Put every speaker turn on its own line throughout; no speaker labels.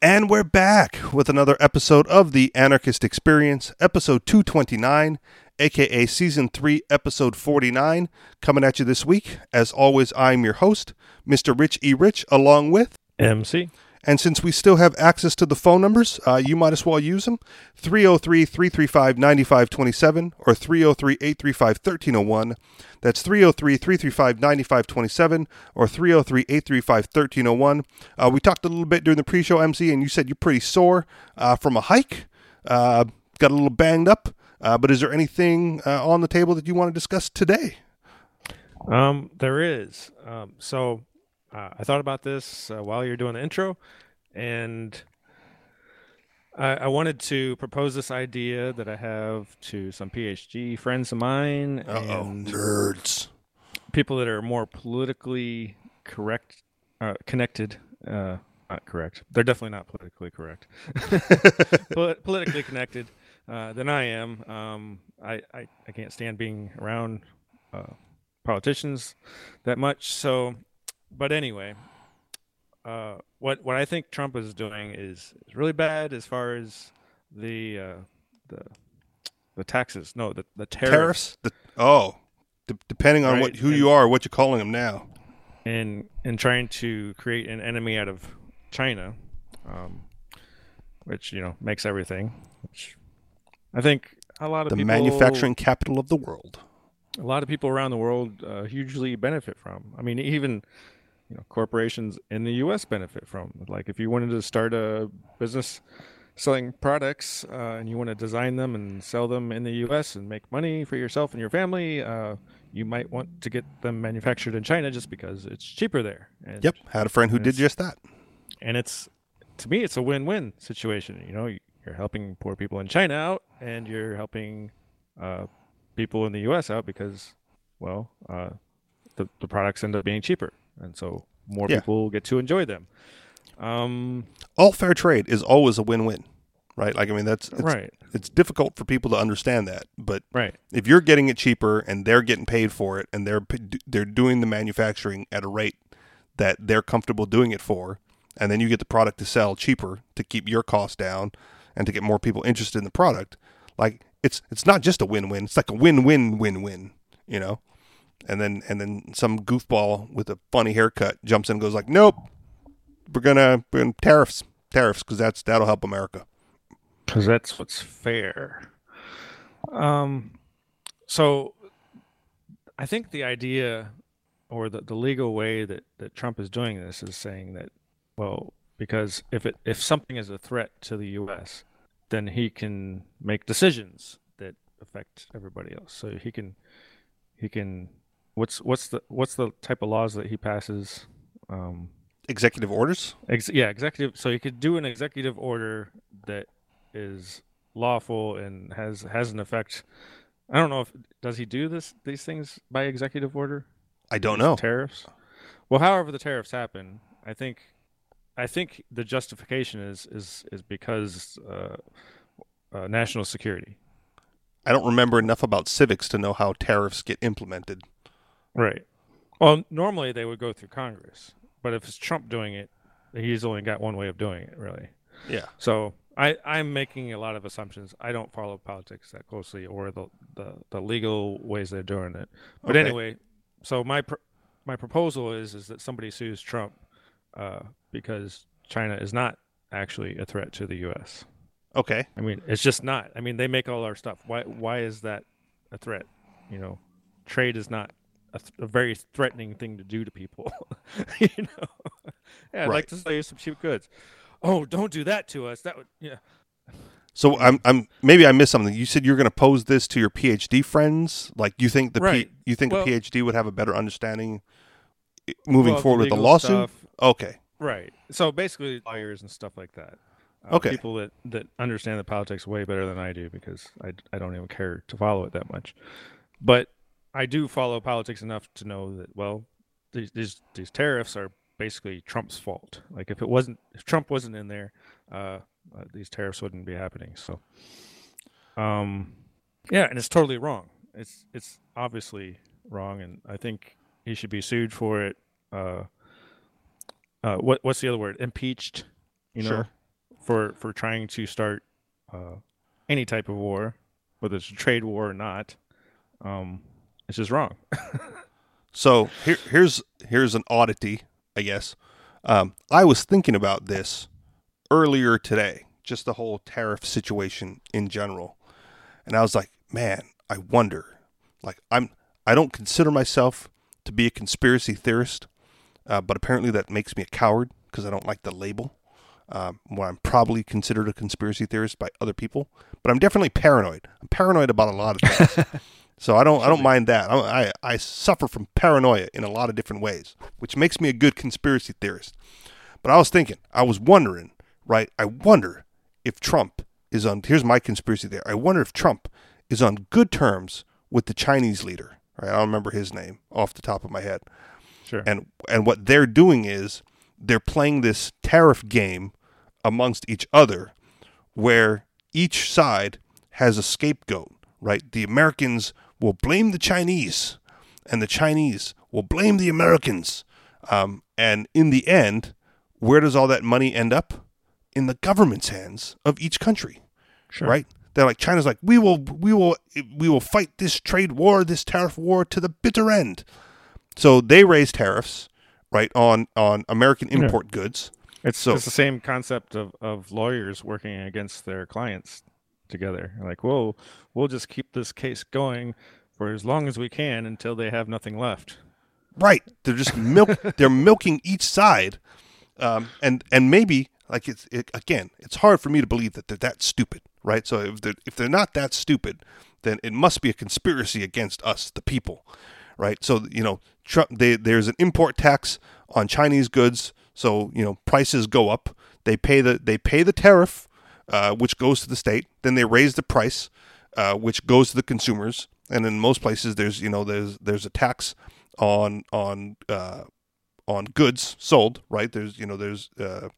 And we're back with another episode of the Anarchist Experience, episode 229, aka season 3, episode 49, coming at you this week. As always, I'm your host, Mr. Rich E. Rich, along with
MC.
And since we still have access to the phone numbers, uh, you might as well use them 303 335 9527 or 303 835 1301. That's 303 335 9527 or 303 835 1301. Uh, we talked a little bit during the pre show, MC, and you said you're pretty sore uh, from a hike, uh, got a little banged up. Uh, but is there anything uh, on the table that you want to discuss today?
Um, there is. Um, so uh, I thought about this uh, while you're doing the intro, and I, I, wanted to propose this idea that I have to some PhD friends of mine
Uh-oh.
and
nerds,
people that are more politically correct, uh, connected. Uh, not correct. They're definitely not politically correct. politically connected uh, than I am. Um, I, I, I can't stand being around uh, politicians that much. So but anyway, uh, what what I think Trump is doing is, is really bad as far as the uh, the the taxes. No, the the tariffs. tariffs?
The, oh, d- depending on right? what who and, you are, what you're calling them now.
And and trying to create an enemy out of China, um, which you know makes everything. Which I think a lot of
the
people,
manufacturing capital of the world.
A lot of people around the world uh, hugely benefit from. I mean, even you know corporations in the U.S. benefit from. Like if you wanted to start a business selling products uh, and you want to design them and sell them in the U.S. and make money for yourself and your family, uh, you might want to get them manufactured in China just because it's cheaper there.
And, yep, had a friend who did just that.
And it's to me, it's a win-win situation. You know, you're helping poor people in China out, and you're helping uh, people in the U.S. out because, well, uh, the the products end up being cheaper and so more yeah. people get to enjoy them. Um,
All fair trade is always a win-win, right? Like I mean, that's it's,
right.
It's difficult for people to understand that, but
right.
if you're getting it cheaper and they're getting paid for it, and they're they're doing the manufacturing at a rate that they're comfortable doing it for, and then you get the product to sell cheaper to keep your costs down and to get more people interested in the product, like it's it's not just a win-win; it's like a win-win-win-win. You know, and then and then some goofball with a funny haircut jumps in and goes like, "Nope, we're gonna, gonna tariffs, tariffs, because that's that'll help America."
Because that's what's fair. Um, so I think the idea or the, the legal way that, that Trump is doing this is saying that, well, because if it if something is a threat to the U.S., then he can make decisions that affect everybody else. So he can he can What's what's the what's the type of laws that he passes? Um,
executive orders.
Ex- yeah, executive. So he could do an executive order that is lawful and has has an effect. I don't know if does he do this these things by executive order.
I don't know
tariffs. Well, however the tariffs happen, I think I think the justification is is is because uh, uh, national security.
I don't remember enough about civics to know how tariffs get implemented.
Right. Well, normally they would go through Congress, but if it's Trump doing it, he's only got one way of doing it, really.
Yeah.
So I, I'm making a lot of assumptions. I don't follow politics that closely or the, the, the legal ways they're doing it. But okay. anyway, so my pr- my proposal is is that somebody sues Trump uh, because China is not actually a threat to the U.S.
Okay.
I mean, it's just not. I mean, they make all our stuff. Why why is that a threat? You know, trade is not a, th- a, very threatening thing to do to people. you know, yeah, I'd right. like to sell you some cheap goods. Oh, don't do that to us. That would, yeah.
So I'm, I'm maybe I missed something. You said you're going to pose this to your PhD friends. Like you think the right. P, you think well, the PhD would have a better understanding moving well, forward with the lawsuit? Stuff. Okay.
Right. So basically, lawyers and stuff like that. Uh,
okay.
People that, that understand the politics way better than I do because I, I don't even care to follow it that much. But I do follow politics enough to know that well, these these, these tariffs are basically Trump's fault. Like if it wasn't, if Trump wasn't in there, uh, uh, these tariffs wouldn't be happening. So, um, yeah, and it's totally wrong. It's it's obviously wrong, and I think he should be sued for it. Uh, uh, what what's the other word? Impeached. You know,
sure.
for for trying to start uh, any type of war, whether it's a trade war or not. Um, it's just wrong.
So here, here's here's an oddity, I guess. Um, I was thinking about this earlier today, just the whole tariff situation in general, and I was like, man, I wonder. Like, I'm I don't consider myself to be a conspiracy theorist, uh, but apparently that makes me a coward because I don't like the label. Um, when I'm probably considered a conspiracy theorist by other people, but I'm definitely paranoid. I'm paranoid about a lot of things. So I don't I don't mind that. I, I I suffer from paranoia in a lot of different ways, which makes me a good conspiracy theorist. But I was thinking, I was wondering, right? I wonder if Trump is on. Here's my conspiracy theory. I wonder if Trump is on good terms with the Chinese leader. Right? I don't remember his name off the top of my head.
Sure.
And and what they're doing is they're playing this tariff game amongst each other, where each side has a scapegoat. Right? The Americans will blame the Chinese, and the Chinese will blame the Americans. Um, and in the end, where does all that money end up? In the government's hands of each country,
sure.
right? They're like China's like we will we will we will fight this trade war, this tariff war to the bitter end. So they raise tariffs, right, on on American import yeah. goods.
It's,
so,
it's the same concept of, of lawyers working against their clients together. Like, well, we'll just keep this case going for as long as we can until they have nothing left.
Right. They're just milk. they're milking each side, um, and and maybe like it's it, again, it's hard for me to believe that they're that stupid. Right. So if they're if they're not that stupid, then it must be a conspiracy against us, the people. Right. So you know, Trump, they, there's an import tax on Chinese goods. So you know, prices go up. They pay the they pay the tariff uh, which goes to the state. Then they raise the price, uh, which goes to the consumers. And in most places, there's you know there's there's a tax on on uh, on goods sold. Right? There's you know there's uh,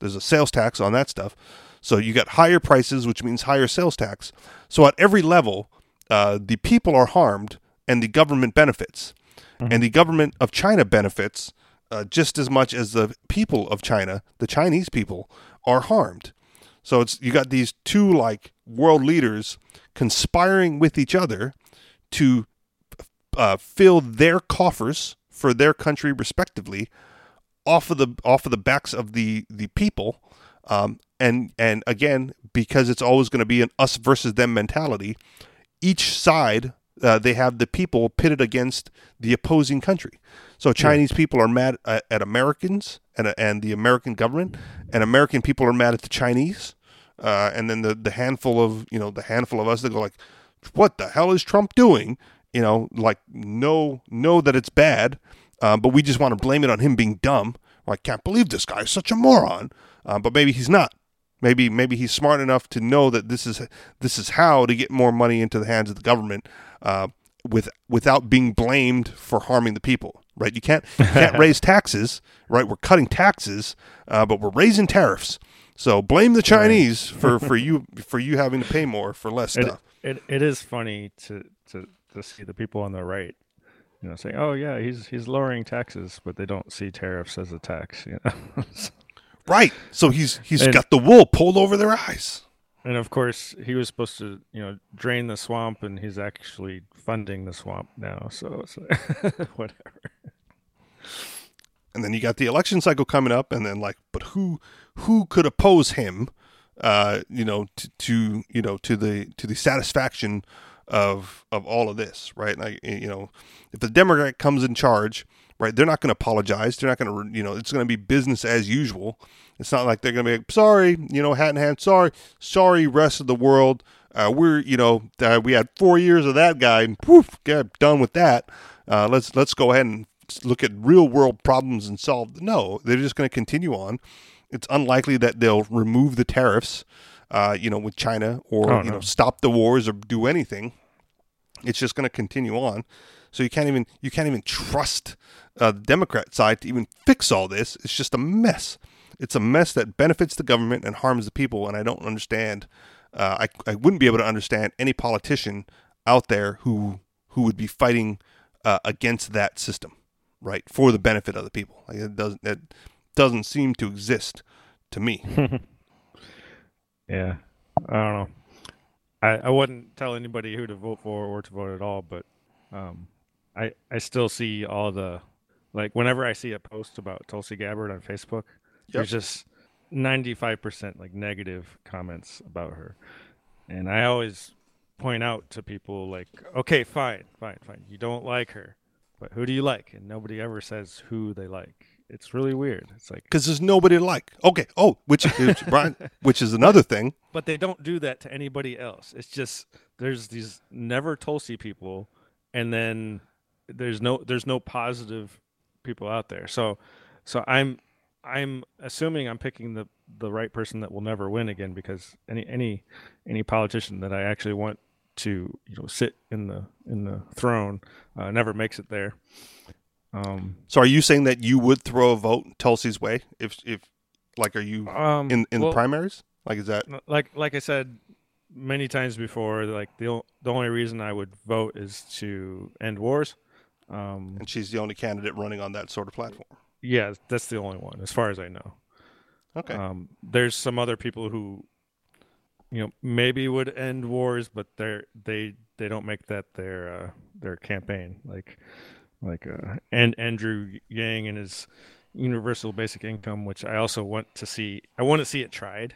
there's a sales tax on that stuff. So you got higher prices, which means higher sales tax. So at every level, uh, the people are harmed and the government benefits. Mm-hmm. And the government of China benefits uh, just as much as the people of China, the Chinese people, are harmed. So it's you got these two like world leaders conspiring with each other to uh, fill their coffers for their country respectively off of the off of the backs of the the people um, and and again because it's always going to be an us versus them mentality each side uh, they have the people pitted against the opposing country so Chinese yeah. people are mad at, at Americans and and the American government, and American people are mad at the Chinese, uh, and then the the handful of you know the handful of us that go like, what the hell is Trump doing? You know, like know know that it's bad, uh, but we just want to blame it on him being dumb. I can't believe this guy is such a moron, uh, but maybe he's not. Maybe maybe he's smart enough to know that this is this is how to get more money into the hands of the government uh, with without being blamed for harming the people right? You can't you can't raise taxes, right? We're cutting taxes, uh, but we're raising tariffs. So blame the Chinese for, for you for you having to pay more for less
it,
stuff.
It, it is funny to, to to see the people on the right, you know, saying, "Oh yeah, he's he's lowering taxes," but they don't see tariffs as a tax. You know,
right? So he's he's and, got the wool pulled over their eyes.
And of course, he was supposed to, you know, drain the swamp, and he's actually funding the swamp now. So, so whatever
and then you got the election cycle coming up, and then like, but who who could oppose him? Uh, you know, to, to you know to the to the satisfaction of of all of this, right? Like, you know, if the Democrat comes in charge, right, they're not going to apologize. They're not going to, you know, it's going to be business as usual. It's not like they're going to be like, sorry, you know, hat in hand, sorry, sorry, rest of the world. Uh, we're, you know, uh, we had four years of that guy, and poof, get done with that. Uh, let's let's go ahead and look at real world problems and solve. No, they're just going to continue on. It's unlikely that they'll remove the tariffs, uh, you know, with China or oh, you know stop the wars or do anything. It's just going to continue on. So you can't even you can't even trust uh, the Democrat side to even fix all this. It's just a mess. It's a mess that benefits the government and harms the people. And I don't understand. Uh, I I wouldn't be able to understand any politician out there who who would be fighting uh, against that system right for the benefit of the people. Like it doesn't it doesn't seem to exist to me.
Yeah, I don't know. I, I wouldn't tell anybody who to vote for or to vote at all, but um, I I still see all the like whenever I see a post about Tulsi Gabbard on Facebook, there's just ninety five percent like negative comments about her, and I always point out to people like, okay, fine, fine, fine, you don't like her, but who do you like? And nobody ever says who they like. It's really weird. It's like
because there's nobody to like. Okay. Oh, which is Brian, which is another thing.
but they don't do that to anybody else. It's just there's these never Tulsi people, and then there's no there's no positive people out there. So so I'm I'm assuming I'm picking the the right person that will never win again because any any any politician that I actually want to you know sit in the in the throne uh, never makes it there. Um,
So, are you saying that you would throw a vote Tulsi's way if if like are you
um,
in in
well,
the primaries? Like is that
like like I said many times before, like the the only reason I would vote is to end wars. Um,
and she's the only candidate running on that sort of platform?
yeah, that's the only one, as far as I know.
Okay.
Um, there's some other people who, you know, maybe would end wars, but they're they they don't make that their uh, their campaign. Like like uh, and Andrew Yang and his universal basic income, which I also want to see. I want to see it tried,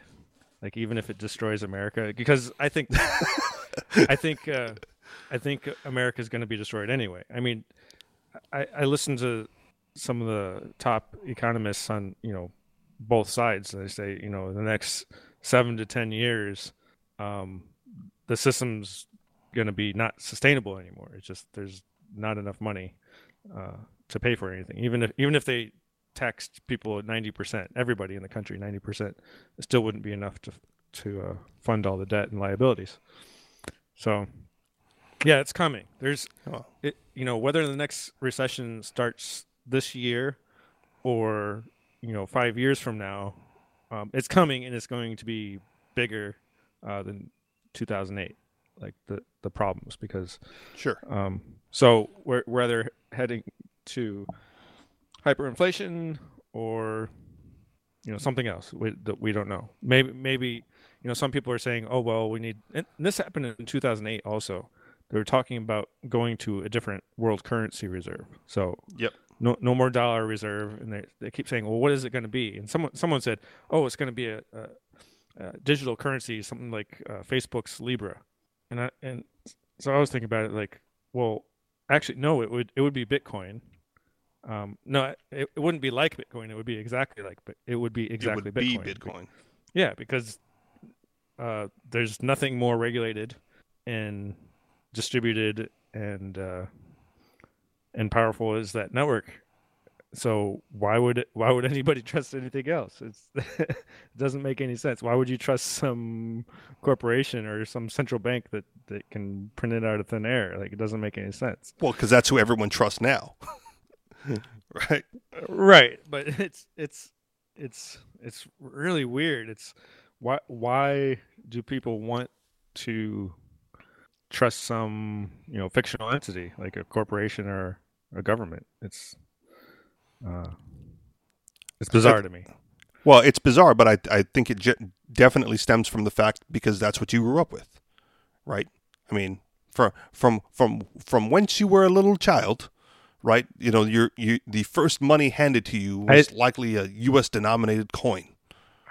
like even if it destroys America, because I think I think uh, I think America is going to be destroyed anyway. I mean, I, I listened to some of the top economists on you know both sides. And they say you know the next seven to ten years, um, the system's going to be not sustainable anymore. It's just there's not enough money uh, to pay for anything. Even if even if they taxed people at ninety percent, everybody in the country ninety percent, it still wouldn't be enough to to uh, fund all the debt and liabilities. So, yeah, it's coming. There's,
Oh.
it, you know, whether the next recession starts this year or you know five years from now, um, it's coming and it's going to be bigger uh, than 2008. Like the the problems because
Sure.
um, so we're we're either heading to hyperinflation or you know something else we, that we don't know. Maybe maybe you know some people are saying, oh well, we need. And this happened in 2008 also. They were talking about going to a different world currency reserve. So
Yep.
no no more dollar reserve, and they they keep saying, well, what is it going to be? And someone someone said, oh, it's going to be a, a, a digital currency, something like uh, Facebook's Libra. And I and so I was thinking about it like, well, actually, no, it would it would be Bitcoin. Um, no, it, it wouldn't be like Bitcoin. It would be exactly like, but it would be exactly
it would
Bitcoin.
be Bitcoin.
Yeah, because uh, there's nothing more regulated and distributed and uh, and powerful is that network. So why would why would anybody trust anything else? It's, it doesn't make any sense. Why would you trust some corporation or some central bank that, that can print it out of thin air? Like it doesn't make any sense.
Well, because that's who everyone trusts now. right.
Right, but it's it's it's it's really weird. It's why why do people want to trust some you know fictional entity like a corporation or a government? It's uh, it's bizarre to me.
Well, it's bizarre, but I I think it je- definitely stems from the fact because that's what you grew up with, right? I mean, from from from from whence you were a little child, right? You know, your you the first money handed to you was
I-
likely a U.S. denominated coin.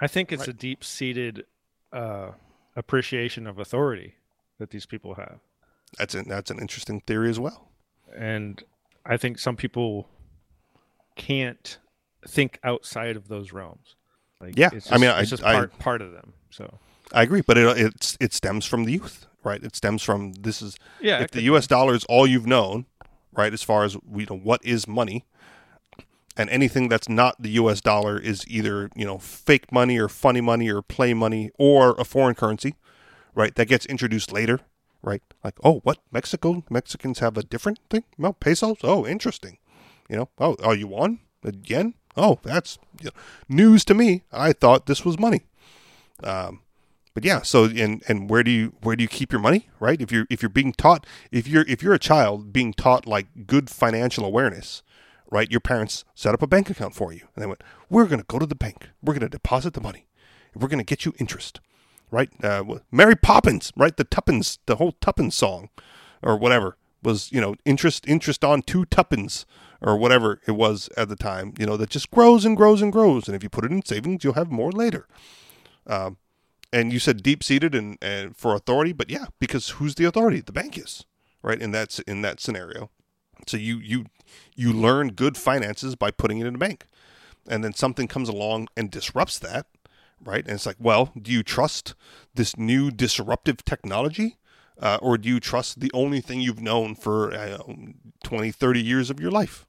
I think it's a deep seated uh, appreciation of authority that these people have.
That's an that's an interesting theory as well.
and I think some people can't think outside of those realms. Like,
Yeah,
it's
I mean,
just-
I-
it's just
I-
part part of them. So
I agree, but it it's it stems from the youth, right? It stems from this is
yeah,
if the U.S. dollar is all you've known, right? As far as we know, what is money, and anything that's not the U.S. dollar is either you know fake money or funny money or play money or a foreign currency, right? That gets introduced later, right? Like oh, what Mexico Mexicans have a different thing? No pesos. Oh, interesting. You know, oh, oh, you won again? Oh, that's news to me. I thought this was money. Um, but yeah, so and and where do you where do you keep your money, right? If you're if you're being taught if you're if you're a child being taught like good financial awareness, right? Your parents set up a bank account for you, and they went, "We're going to go to the bank. We're going to deposit the money. We're going to get you interest." Right? Uh, Mary Poppins, right? The Tuppence, the whole Tuppence song, or whatever was you know interest interest on two tuppence or whatever it was at the time. You know that just grows and grows and grows, and if you put it in savings, you'll have more later. Um, and you said deep seated and, and for authority, but yeah, because who's the authority? The bank is, right? In that in that scenario, so you you you learn good finances by putting it in a bank, and then something comes along and disrupts that, right? And it's like, well, do you trust this new disruptive technology? Uh, or do you trust the only thing you've known for uh, 20, 30 years of your life?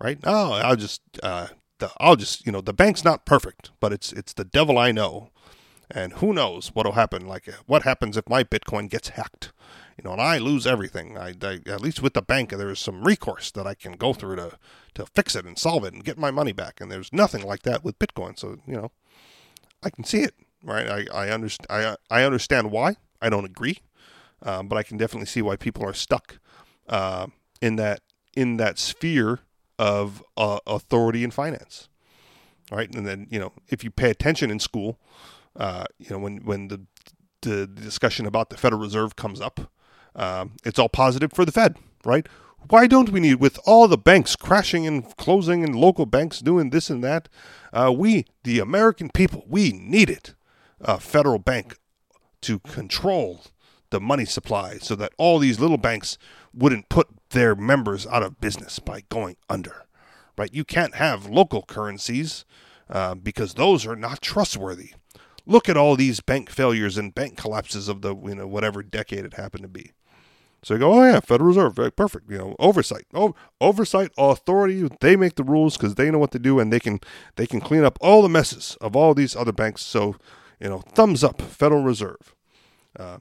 Right? Oh, I'll just, uh, the, I'll just, you know, the bank's not perfect, but it's it's the devil I know, and who knows what'll happen? Like, what happens if my Bitcoin gets hacked? You know, and I lose everything. I, I at least with the bank, there's some recourse that I can go through to to fix it and solve it and get my money back. And there's nothing like that with Bitcoin. So you know, I can see it. Right? I I understand. I I understand why. I don't agree um, but I can definitely see why people are stuck uh, in that in that sphere of uh, authority and finance, right? And then you know if you pay attention in school, uh, you know when when the the discussion about the Federal Reserve comes up, um, it's all positive for the Fed, right? Why don't we need, with all the banks crashing and closing and local banks doing this and that, uh, we, the American people, we needed a federal bank to control the money supply so that all these little banks wouldn't put their members out of business by going under. Right? You can't have local currencies uh, because those are not trustworthy. Look at all these bank failures and bank collapses of the you know whatever decade it happened to be. So you go, oh yeah, Federal Reserve, perfect. You know, oversight, oh, oversight, authority. They make the rules because they know what to do, and they can they can clean up all the messes of all these other banks. So, you know, thumbs up, Federal Reserve. Uh,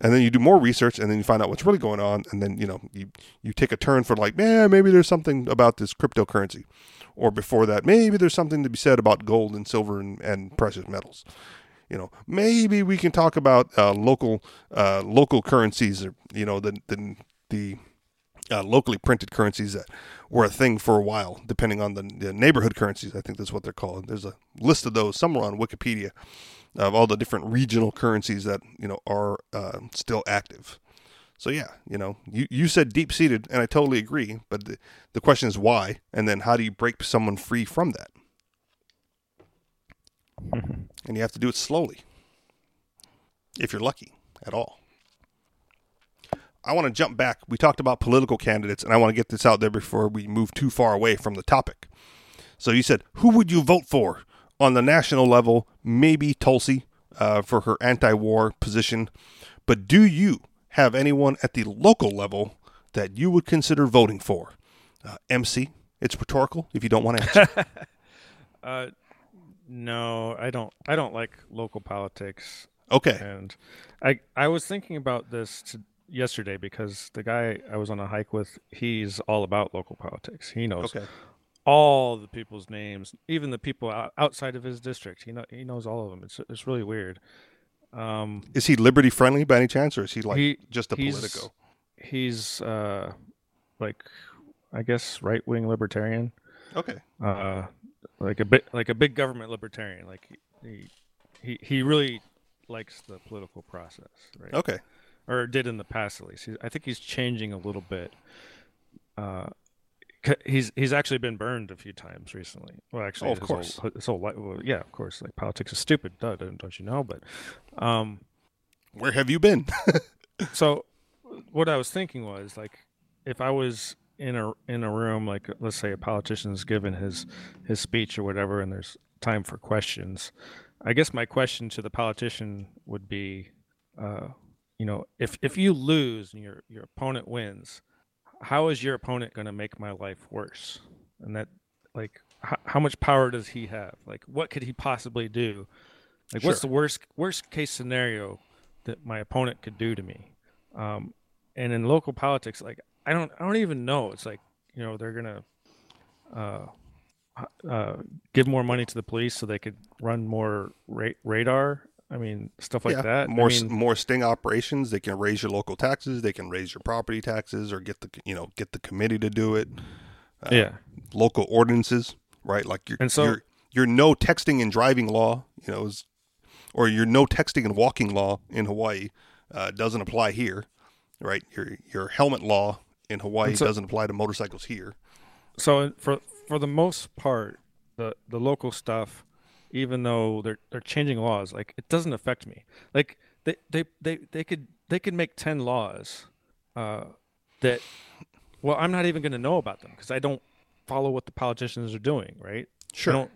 and then you do more research and then you find out what's really going on and then you know you you take a turn for like man maybe there's something about this cryptocurrency or before that maybe there's something to be said about gold and silver and, and precious metals you know maybe we can talk about uh, local uh, local currencies or you know the the, the uh, locally printed currencies that were a thing for a while, depending on the, the, neighborhood currencies. I think that's what they're called. There's a list of those somewhere on Wikipedia of all the different regional currencies that you know are uh, still active. So yeah, you know, you, you said deep seated, and I totally agree. But the, the question is why, and then how do you break someone free from that? And you have to do it slowly, if you're lucky at all. I want to jump back. We talked about political candidates, and I want to get this out there before we move too far away from the topic. So you said, who would you vote for on the national level, maybe Tulsi uh, for her anti war position. But do you have anyone at the local level that you would consider voting for? Uh, MC, it's rhetorical if you don't want to answer.
uh, no, I don't. I don't like local politics.
Okay.
And I I was thinking about this to, yesterday because the guy I was on a hike with, he's all about local politics. He knows okay all the people's names, even the people outside of his district. He know he knows all of them. It's it's really weird.
Um, is he liberty friendly by any chance, or is he like he, just a he's, politico?
He's uh, like I guess right wing libertarian.
Okay.
Uh, like a bit like a big government libertarian. Like he he he really likes the political process. Right.
Okay.
Or did in the past at least. I think he's changing a little bit. Uh, he's he's actually been burned a few times recently. Well, actually,
oh, of course.
Whole, his whole life, well, yeah, of course. Like politics is stupid, don't, don't you know? But um,
where have you been?
so, what I was thinking was like, if I was in a in a room, like let's say a politician's given his his speech or whatever, and there's time for questions. I guess my question to the politician would be, uh, you know, if if you lose and your your opponent wins how is your opponent going to make my life worse? And that, like, how, how, much power does he have? Like, what could he possibly do? Like, sure. what's the worst worst case scenario that my opponent could do to me? Um, and in local politics, like, I don't, I don't even know. It's like, you know, they're gonna uh, uh, give more money to the police so they could run more ra- radar I mean, stuff like yeah, that.
More
I mean,
more sting operations. They can raise your local taxes. They can raise your property taxes, or get the you know get the committee to do it.
Uh, yeah,
local ordinances, right? Like your and so, your your no texting and driving law. You know, is or your no texting and walking law in Hawaii uh, doesn't apply here, right? Your your helmet law in Hawaii
so-
doesn't apply to motorcycles here.
So for for the most part, the the local stuff, even though they're they're changing laws, like it doesn't affect me. Like they they they, they could they could make ten laws uh, that well I'm not even going to know about them because I don't follow what the politicians are doing. Right? I don't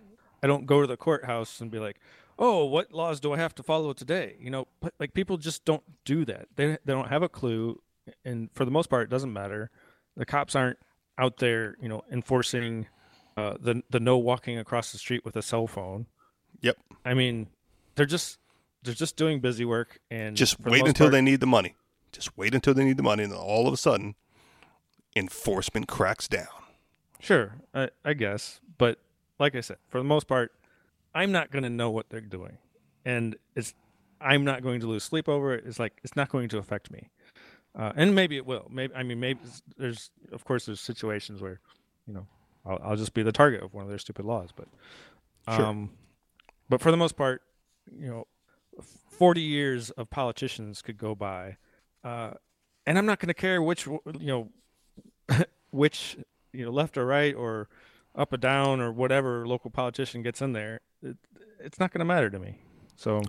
I don't go to the courthouse and be like, oh, what laws do I have to follow today? You know, like people just don't do that. They they don't have a clue, and for the most part, it doesn't matter. The cops aren't out there, you know, enforcing uh, the the no walking across the street with a cell phone.
Yep.
I mean, they're just they're just doing busy work and
Just
for the
wait until
part-
they need the money. Just wait until they need the money, and then all of a sudden, enforcement cracks down.
Sure, I, I guess, but like I said, for the most part, I'm not going to know what they're doing, and it's I'm not going to lose sleep over it. It's like it's not going to affect me, uh, and maybe it will. Maybe I mean maybe there's of course there's situations where you know I'll, I'll just be the target of one of their stupid laws, but
Sure.
um, but for the most part, you know, 40 years of politicians could go by, uh, and I'm not going to care which you know which you know left or right or up or down or whatever local politician gets in there. It, it's not going to matter to me. So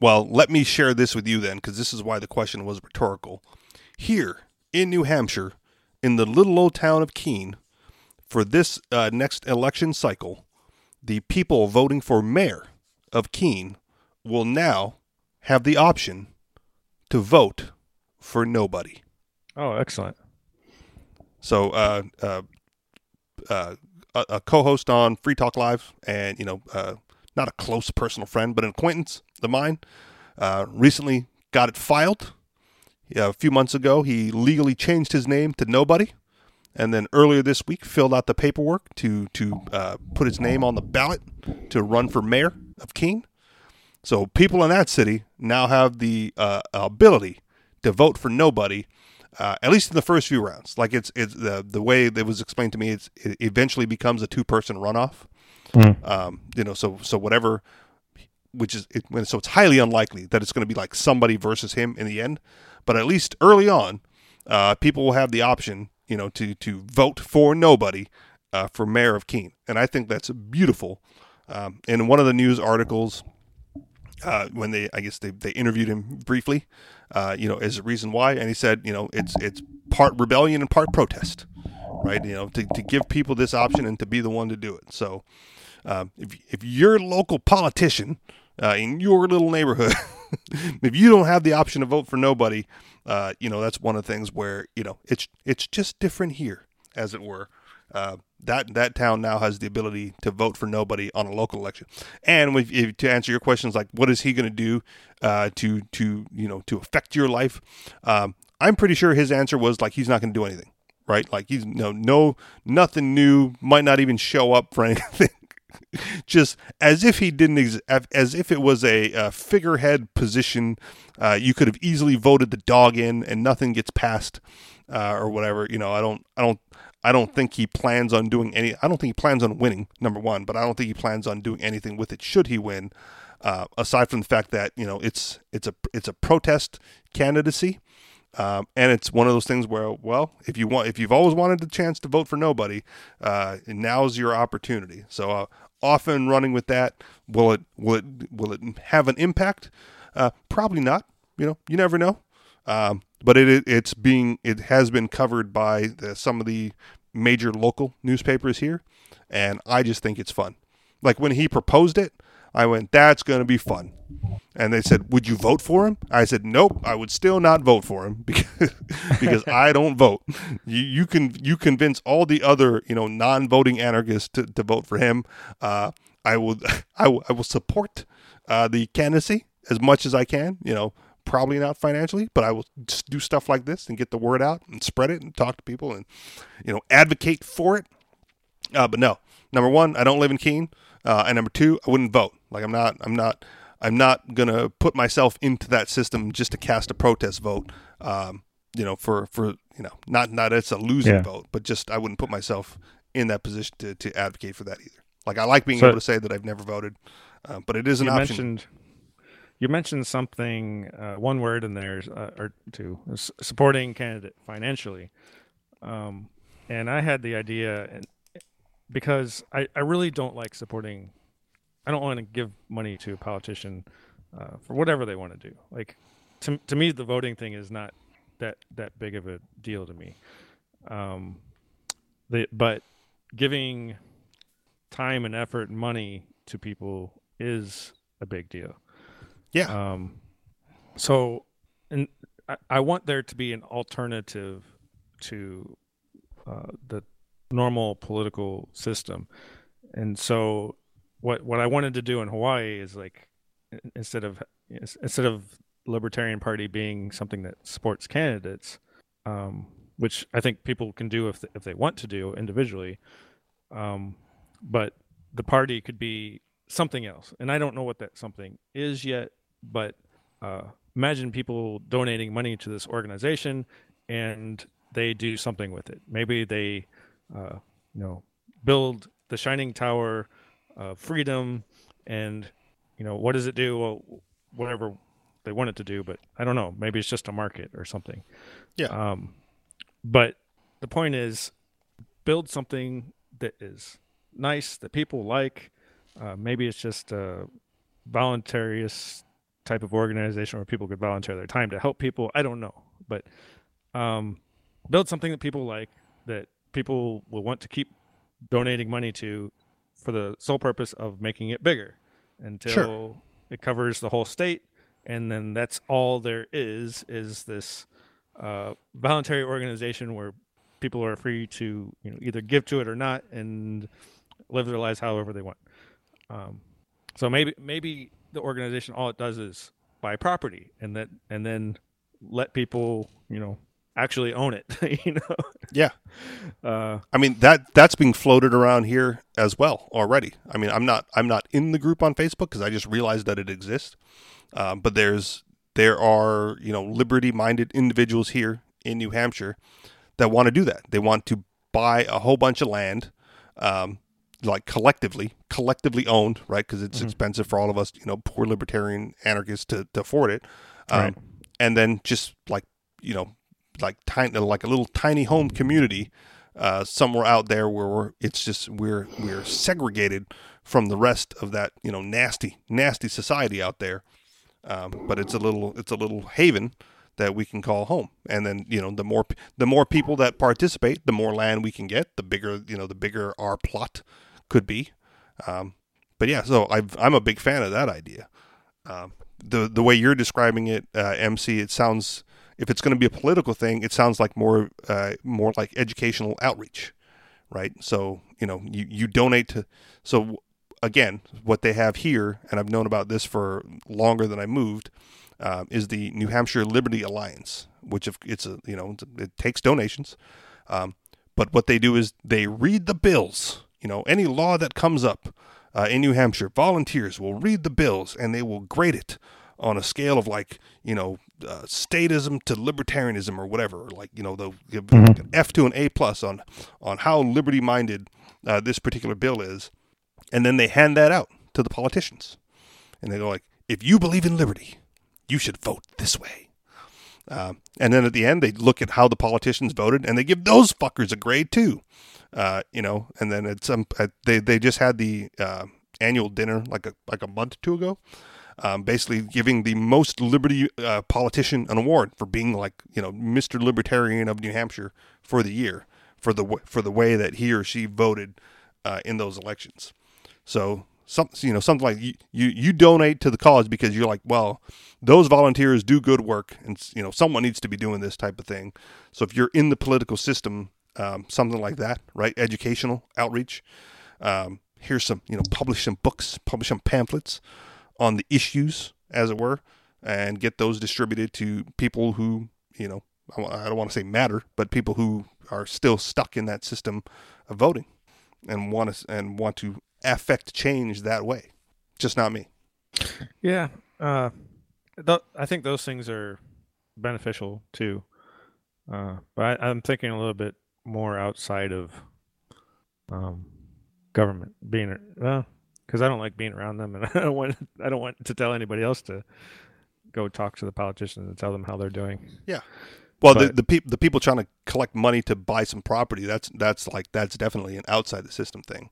Well, let me share this with you then, because this is why the question was rhetorical. Here in New Hampshire, in the little old town of Keene, for this uh, next election cycle, the people voting for mayor of Keene will now have the option to vote for nobody.
oh, excellent.
So, uh, uh, uh, a, a co-host on Free Talk Live, and you know, uh, not a close personal friend, but an acquaintance of mine, uh, recently got it filed. Yeah, a few months ago, he legally changed his name to Nobody, and then earlier this week filled out the paperwork to to uh, put his name on the ballot to run for mayor of Keene. So people in that city now have the uh, ability to vote for nobody, uh, at least in the first few rounds. Like it's it's the the way that was explained to me. It's it eventually becomes a two person runoff. Um, you know, so so whatever, which is it, so it's highly unlikely that it's going to be like somebody versus him in the end. But at least early on, uh, people will have the option, you know, to to vote for nobody uh, for mayor of Keene, and I think that's beautiful. Um, in one of the news articles, uh, when they, I guess they, they interviewed him briefly, uh, you know, as a reason why, and he said, you know, it's it's part rebellion and part protest, right? You know, to, to give people this option and to be the one to do it. So, um, if if your local politician uh, in your little neighborhood, if you don't have the option to vote for nobody, uh, you know, that's one of the things where you know it's it's just different here, as it were. Uh, that that town now has the ability to vote for nobody on a local election. And if, if, to answer your questions, like what is he going to do uh, to to you know to affect your life? Um, I'm pretty sure his answer was like he's not going to do anything, right? Like he's no no nothing new. Might not even show up for anything. Just as if he didn't, ex- as if it was a, uh figurehead position, uh, you could have easily voted the dog in, and nothing gets passed, uh, or whatever. You know, I don't, I don't, I don't think he plans on doing any. I don't think he plans on winning. Number one, but I don't think he plans on doing anything with it. Should he win? Uh, aside from the fact that you know it's it's a it's a protest candidacy, um, and it's one of those things where well, if you want, if you've always wanted the chance to vote for nobody, uh, now's your opportunity. So uh, often running with that, will it will it will it have an impact? Uh, probably not. You know, you never know. Um, but it it's being it has been covered by the, some of the major local newspapers here, and I just think it's fun. Like when he proposed it, I went, "That's going to be fun." And they said, "Would you vote for him?" I said, "Nope, I would still not vote for him because because I don't vote." You you can you convince all the other you know non-voting anarchists to, to vote for him. Uh, I will I will, support uh, the candidacy as much as I can. You know, probably not financially, but I will just do stuff like this and get the word out and spread it and talk to people and you know advocate for it. Uh, but no, number one, I don't live in Keene, uh, and number two, I wouldn't vote. Like I'm not, I'm not, I'm not gonna put myself into that system just to cast a protest vote. Um, you know, for for you know, not not it's a losing
Yeah.
vote, but just I wouldn't put myself in that position to to advocate for that either. Like I like being
So-
able to say that I've never voted, uh, but it is an
you
option.
mentioned you mentioned something, uh, one word in there, uh, or two, supporting candidate financially. Um, and I had the idea, and because I, I really don't like supporting, I don't want to give money to a politician uh, for whatever they want to do. Like, to, to me, the voting thing is not that, that big of a deal to me. Um, the, but giving time and effort and money to people is a big deal.
Yeah.
Um, so, and I, I want there to be an alternative to uh, the normal political system, and so what what I wanted to do in Hawaii is like instead of instead of Libertarian Party being something that supports candidates, um, which I think people can do if they, if they want to do individually, um, but the party could be something else, and I don't know what that something is yet. But uh, imagine people donating money to this organization, and they do something with it. Maybe they, uh, you know, build the Shining Tower of Freedom, and you know, what does it do? Well, whatever they want it to do, but I don't know. Maybe it's just a market or something.
Yeah.
Um, but the point is, build something that is nice that people like. Uh, maybe it's just a voluntarious type of organization where people could volunteer their time to help people. I don't know, but um, build something that people like that people will want to keep donating money to for the sole purpose of making it bigger until sure. it covers the whole state and then that's all there is is this uh, voluntary organization where people are free to you know either give to it or not and live their lives however they want um, so maybe maybe the organization all it does is buy property and that and then let people you know actually own it you know?
Yeah. Uh, i mean that that's being floated around here as well already. I mean i'm not i'm not in the group on facebook because i just realized that it exists. Um, but there's there are you know liberty minded individuals here in new hampshire that want to do that. They want to buy a whole bunch of land um, like collectively collectively owned right? Because it's mm-hmm. expensive for all of us you know poor libertarian anarchists to, to afford it. Um, right. and then just like you know like tiny like a little tiny home community uh, somewhere out there where it's just we're we're segregated from the rest of that you know nasty nasty society out there um, but it's a little it's a little haven that we can call home. And then you know the more the more people that participate, the more land we can get, the bigger you know the bigger our plot could be. Um, but yeah, so i am a big fan of that idea. Um, the the way you're describing it, uh, MC, it sounds if it's going to be a political thing, it sounds like more uh, more like educational outreach, right? So you know you you donate to so again what they have here, and I've known about this for longer than I moved. Um, is the New Hampshire Liberty Alliance, which if it's a you know it takes donations, um, but what they do is they read the bills you know, any law that comes up uh, in New Hampshire, volunteers will read the bills and they will grade it on a scale of like, you know, uh, statism to libertarianism or whatever. Like, you know, they'll give mm-hmm. an F to an A plus on on how liberty minded uh, this particular bill is, and then they hand that out to the politicians, and they go like, if you believe in liberty, you should vote this way. Uh, and then at the end, they look at how the politicians voted, and they give those fuckers a grade too. Uh, you know, and then it's um, they they just had the uh, annual dinner like a like a month or two ago, um, basically giving the most liberty uh, politician an award for being like you know Mr. Libertarian of New Hampshire for the year for the for the way that he or she voted uh, in those elections. So some you know something like you, you you donate to the cause because you're like well those volunteers do good work and you know someone needs to be doing this type of thing. So if you're in the political system um, something like that, right? Educational outreach. Um, here's some, you know, publish some books, publish some pamphlets on the issues, as it were, and get those distributed to people who, you know, I don't want to say matter, but people who are still stuck in that system of voting and want to and want to affect change that way. Just not me.
Yeah, uh, th- I think those things are beneficial too. Uh, but I, am thinking a little bit more outside of um, government being well because I don't like being around them, and I don't want I don't want to tell anybody else to go talk to the politicians and tell them how they're doing.
Yeah. Well, the
But-
the, peop the people trying to collect money to buy some property, that's that's like that's definitely an outside the system thing.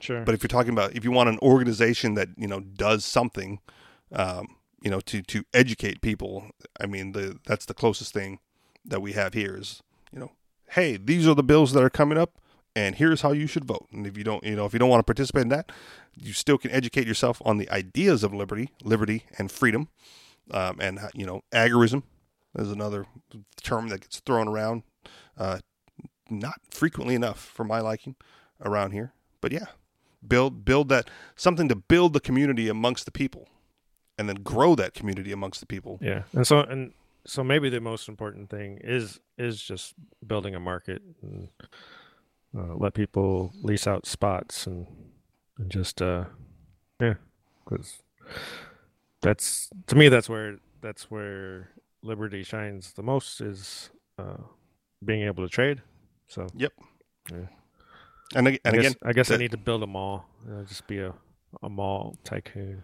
Sure.
But if you're talking about if you want an organization that you know does something, um, you know, to to educate people, I mean, the that's the closest thing that we have here is you know, hey, these are the bills that are coming up, and here's how you should vote. And if you don't, you know, if you don't want to participate in that, you still can educate yourself on the ideas of liberty, liberty and freedom, um, and you know, agorism is another term that gets thrown around, uh, not frequently enough for my liking around here. But yeah, build build that something to build the community amongst the people, and then grow that community amongst the people.
yeah, and so and so maybe the most important thing is is just building a market and uh, let people lease out spots and and just uh yeah, because that's to me that's where that's where liberty shines the most is uh being able to trade. So yep,
And ag- and
I
again,
I guess I need to build a mall. Uh, just be a a mall tycoon.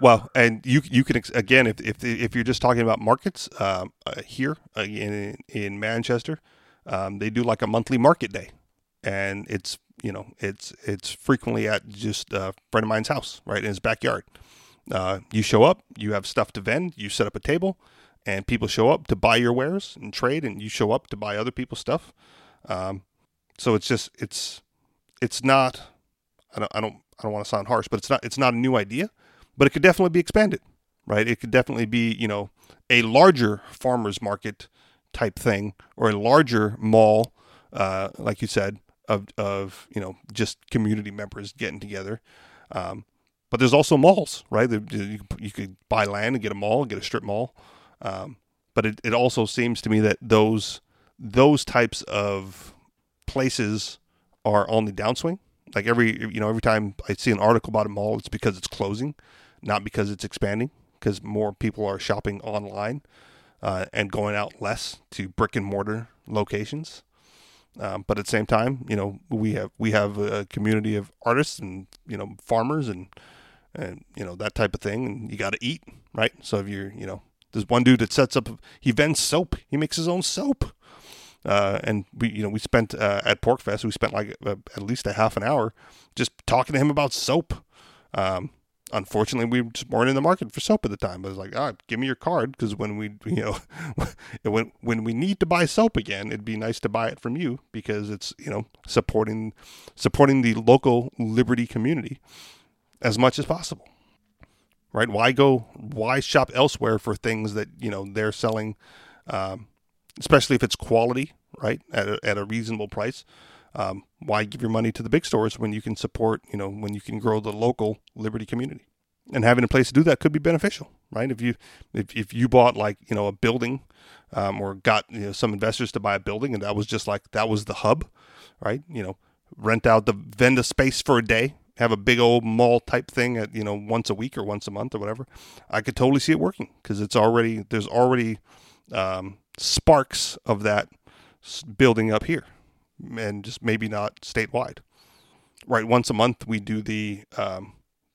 Well, and you you can again if if if you're just talking about markets um, uh, here uh, in in Manchester, um, they do like a monthly market day, and it's you know it's it's frequently at just a friend of mine's house right in his backyard. Uh, you show up, you have stuff to vend, you set up a table, and people show up to buy your wares and trade, and you show up to buy other people's stuff. Um, so it's just it's it's not I don't I don't I don't want to sound harsh, but it's not it's not a new idea but it could definitely be expanded, right? It could definitely be, you know, a larger farmers market type thing or a larger mall, uh, like you said, of, of, you know, just community members getting together. Um, but there's also malls, right? You, you could buy land and get a mall, get a strip mall. Um, but it, it also seems to me that those those types of places are on the downswing. Like every you know every time I see an article about a mall, it's because it's closing, not because it's expanding. Because more people are shopping online uh, and going out less to brick and mortar locations. Um, but at the same time, you know we have we have a community of artists and you know farmers and and you know that type of thing, and you got to eat, right? So if you're you know there's one dude that sets up he vends soap, he makes his own soap. Uh, and we, you know, we spent uh, at PorcFest. We spent like uh, at least a half an hour just talking to him about soap. Um, unfortunately, we just weren't in the market for soap at the time. But I was like, right, give me your card because when we, you know, when when we need to buy soap again, it'd be nice to buy it from you because it's you know supporting supporting the local Liberty community as much as possible. Right? Why go? Why shop elsewhere for things that you know they're selling? Um, especially if it's quality, right, at a, at a reasonable price. Um, why give your money to the big stores when you can support, you know, when you can grow the local Liberty community? And having a place to do that could be beneficial, right? If you if, if you bought like you know a building, um, or got you know some investors to buy a building, and that was just like that was the hub, right? You know, rent out the vend a space for a day, have a big old mall type thing at you know once a week or once a month or whatever. I could totally see it working because it's already there's already um, sparks of that building up here, and just maybe not statewide. Right, once a month we do the um,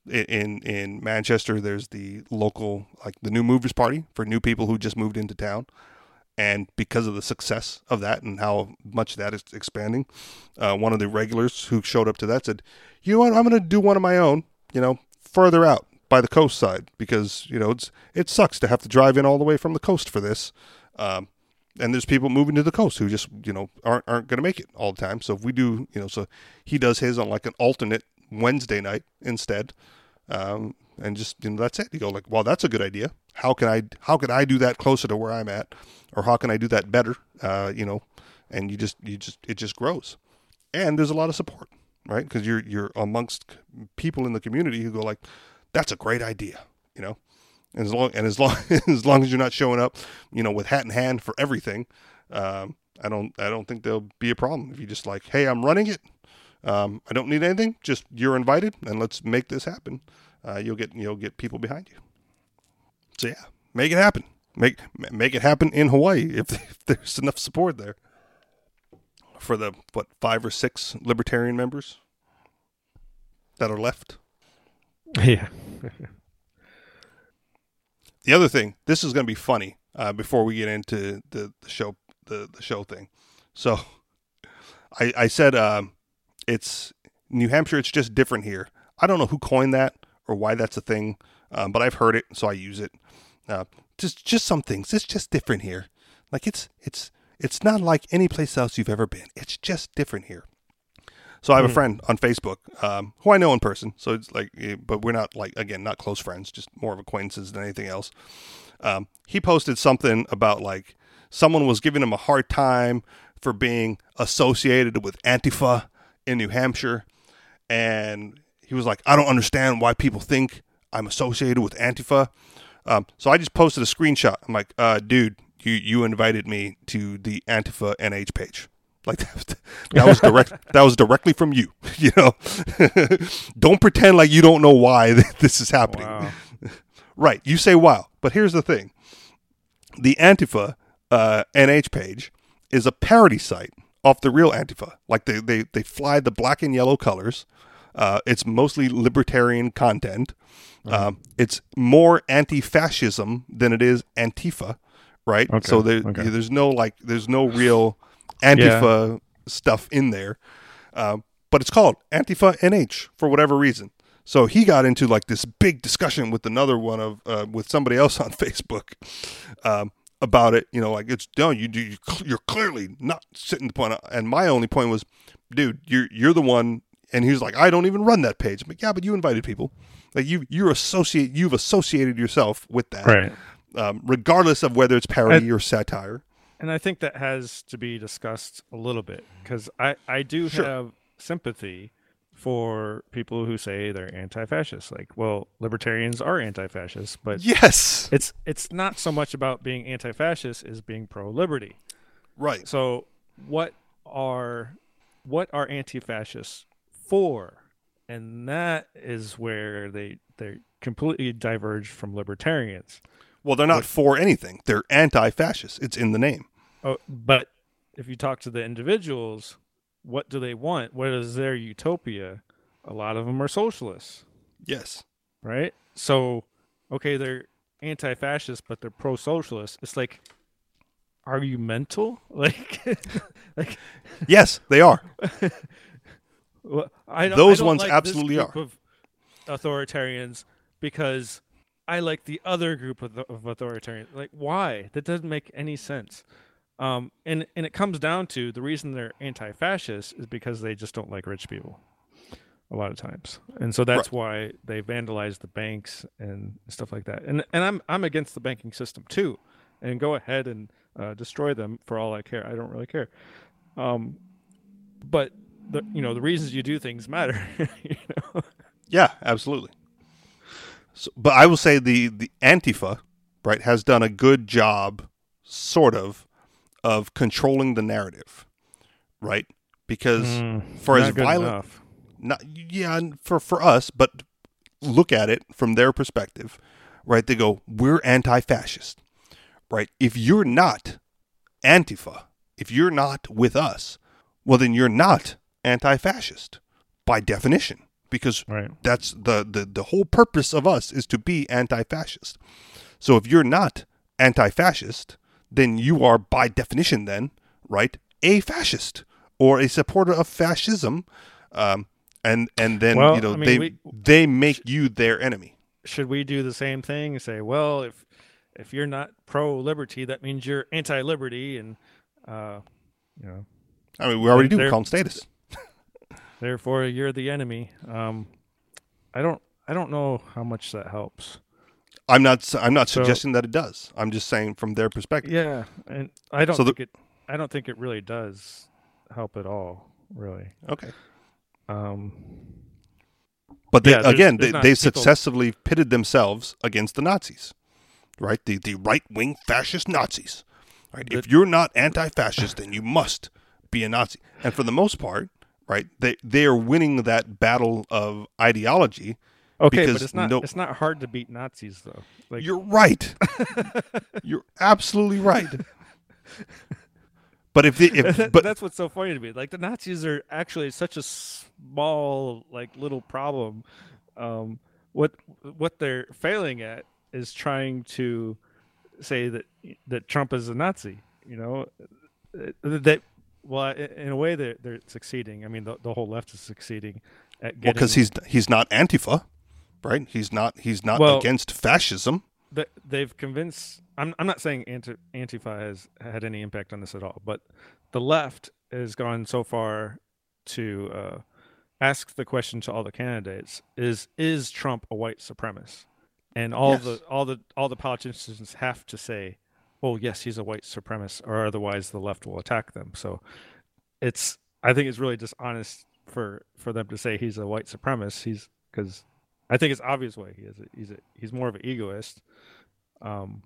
in in Manchester. There's the local like the new movers party for new people who just moved into town, and because of the success of that and how much that is expanding, uh, one of the regulars who showed up to that said, "You know what? I'm going to do one of my own. You know, further out." By the coast side, because you know it's it sucks to have to drive in all the way from the coast for this, um, and there's people moving to the coast who just you know aren't aren't going to make it all the time. So if we do, you know, so he does his on like an alternate Wednesday night instead, um, and just you know that's it. You go like, well, that's a good idea. How can I how can I do that closer to where I'm at, or how can I do that better? Uh, you know, and you just you just it just grows, and there's a lot of support, right? Because you're you're amongst people in the community who go like, that's a great idea, you know. And as long and as long as long as you're not showing up, you know, with hat in hand for everything, um, I don't I don't think there'll be a problem if you just like, hey, I'm running it. Um, I don't need anything. Just you're invited, and let's make this happen. Uh, you'll get you'll get people behind you. So yeah, make it happen. Make make it happen in Hawaii if, if there's enough support there for the what five or six libertarian members that are left.
Yeah.
The other thing, this is going to be funny uh, before we get into the, the show the, the show thing. So I, I said um, it's New Hampshire. It's just different here. I don't know who coined that or why that's a thing, um, but I've heard it, so I use it. Uh, just just some things. It's just different here. Like it's it's it's not like any place else you've ever been. It's just different here. So I have a friend on Facebook um, who I know in person. So it's like, eh, but we're not like again not close friends, just more of acquaintances than anything else. Um, he posted something about like someone was giving him a hard time for being associated with Antifa in New Hampshire, and he was like, I don't understand why people think I'm associated with Antifa. Um, so I just posted a screenshot. I'm like, uh, dude, you you invited me to the Antifa NH page. Like that, that was direct. that was directly from you. You know, don't pretend like you don't know why this is happening.
Wow.
Right. You say wow, but here's the thing: the Antifa uh, NH page is a parody site off the real Antifa. Like they they they fly the black and yellow colors. Uh, it's mostly libertarian content. Um, it's more anti-fascism than it is Antifa, right?
Okay,
So there,
okay.
there's no like there's no real Antifa stuff in there. Um, but it's called Antifa NH for whatever reason. So he got into like this big discussion with another one of uh, with somebody else on Facebook um, about it. You know, like it's no, you do you're clearly not sitting the point. And my only point was, dude, you're you're the one. And he was like, I don't even run that page. I'm like, yeah, but you invited people. Like you you're associate you've associated yourself with that,
Right.
um, regardless of whether it's parody or satire.
And I think that has to be discussed a little bit because I, I do
Sure.
have sympathy for people who say they're anti-fascist. Like, well, libertarians are anti-fascist, but
Yes,
it's it's not so much about being anti-fascist as being pro-liberty.
right.
So, what are what are anti-fascists for? And that is where they they completely diverge from libertarians.
Well, they're not for anything. They're anti-fascist. It's in the name.
Oh, but if you talk to the individuals, what do they want? What is their utopia? A lot of them are socialists,
Yes.
right? So, okay, they're anti-fascist, but they're pro-socialist. It's like, are you mental? Like, like
Yes, they are.
well, I don't,
Those ones
like
absolutely
group Of authoritarians, because I like the other group of, of authoritarians. Like, why? That doesn't make any sense. Um, and and it comes down to the reason they're anti-fascist is because they just don't like rich people. A lot of times, and so that's why they vandalize the banks and stuff like that. And and I'm I'm against the banking system too, and go ahead and uh, destroy them for all I care. I don't really care. Um, but the you know the reasons you do things matter. you know?
Yeah, absolutely. So, but I will say the the Antifa, right, has done a good job, sort of, of controlling the narrative, right? Because hmm, for as violent,
enough.
not yeah, for for us, but look at it from their perspective, right? They go, "We're anti-fascist." Right? If you're not Antifa, if you're not with us, well then you're not anti-fascist by definition because
Right.
that's the, the the whole purpose of us is to be anti-fascist. So if you're not anti-fascist, then you are by definition then, right, a fascist or a supporter of fascism. Um, and and then
Well,
you know
I mean,
they
we-
they make you their enemy.
Should we do the same thing and say, well, if if you're not pro liberty, that means you're anti liberty, and uh, you know,
I mean, we already do call them status.
therefore you're the enemy. Um, I don't I don't know how much that helps.
I'm not I'm not
So-
suggesting that it does. I'm just saying from their perspective.
Yeah, and I don't
So the-
think it. I don't think it really does help at all. Really.
Okay.
Um,
But they,
Yeah, there's-
again,
there's
they, they
people-
successfully pitted themselves against the Nazis, right? The the right wing fascist Nazis, right? if you're not anti-fascist, then you must be a Nazi. And for the most part, right, they they are winning that battle of ideology.
Okay, but it's not.
no-
It's not hard to beat Nazis though. Like
You're right. you're absolutely right. But if the, if but
that's what's so funny to me. Like the Nazis are actually such a small, like little problem, um, what what they're failing at is trying to say that that Trump is a Nazi. You know, Uh, that well, in a way they're they're succeeding. I mean, the, the whole left is succeeding at
Well,
getting
because he's he's not Antifa, right? He's not he's not
Well-
against fascism.
they've convinced. I'm I'm not saying anti, Antifa has had any impact on this at all, but the left has gone so far to uh, ask the question to all the candidates: Is is Trump a white supremacist? And all
Yes.
the all the all the politicians have to say, "Well, yes, he's a white supremacist," or otherwise the left will attack them. So it's I think it's really dishonest for for them to say he's a white supremacist. He's because I think it's obvious why he is. A, he's a, he's more of an egoist. Um,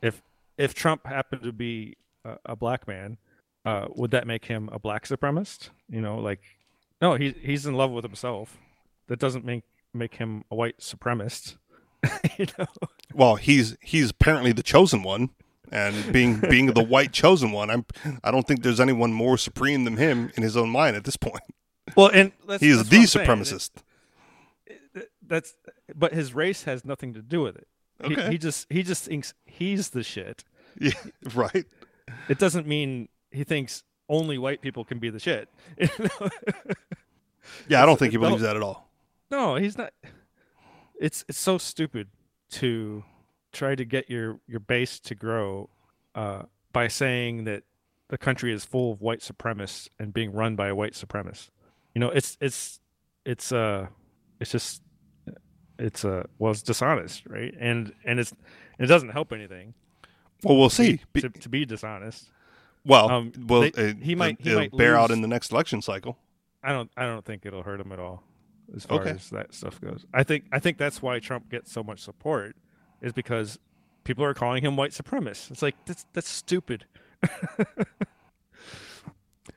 if if Trump happened to be a, a black man, uh, would that make him a black supremacist? You know, like no, he he's in love with himself. That doesn't make make him a white supremacist. you know,
Well, he's he's apparently the chosen one, and being being the white chosen one, I'm I don't think there's anyone more supreme than him in his own mind at this point.
well, and
He is the supremacist.
Saying. That's but his race has nothing to do with it. He-
Okay.
he just he just thinks he's the shit.
Yeah, right.
it doesn't mean he thinks only white people can be the shit.
Yeah, I don't think he believes that at all.
no, he's not. It's it's so stupid to try to get your your base to grow uh, by saying that the country is full of white supremacists and being run by a white supremacist. You know, it's it's it's uh it's just it's uh well it's dishonest, right? And and it's it doesn't help anything
Well, we'll see. Be-
to, to be dishonest.
well,
um,
well,
they-
it,
he might- he
it'll
might
bear out in the next election cycle.
I don't I don't think it'll hurt him at all as far
Okay.
as that stuff goes. I think I think that's why Trump gets so much support is because people are calling him white supremacist. It's like that's that's stupid.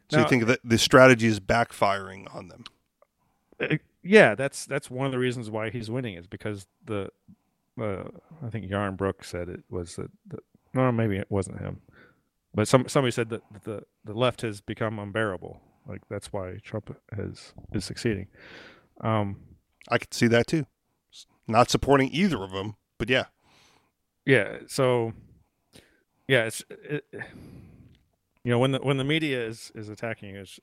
So
Now-
you think that the strategy is backfiring on them?
Uh, yeah, that's that's one of the reasons why he's winning is because the uh, I think Yaron Brook said it was that, that no maybe it wasn't him, but some somebody said that the the left has become unbearable. Like that's why Trump has is succeeding. Um,
I could see that too. Not supporting either of them, but yeah,
yeah so yeah it's it, you know when the when the media is is attacking is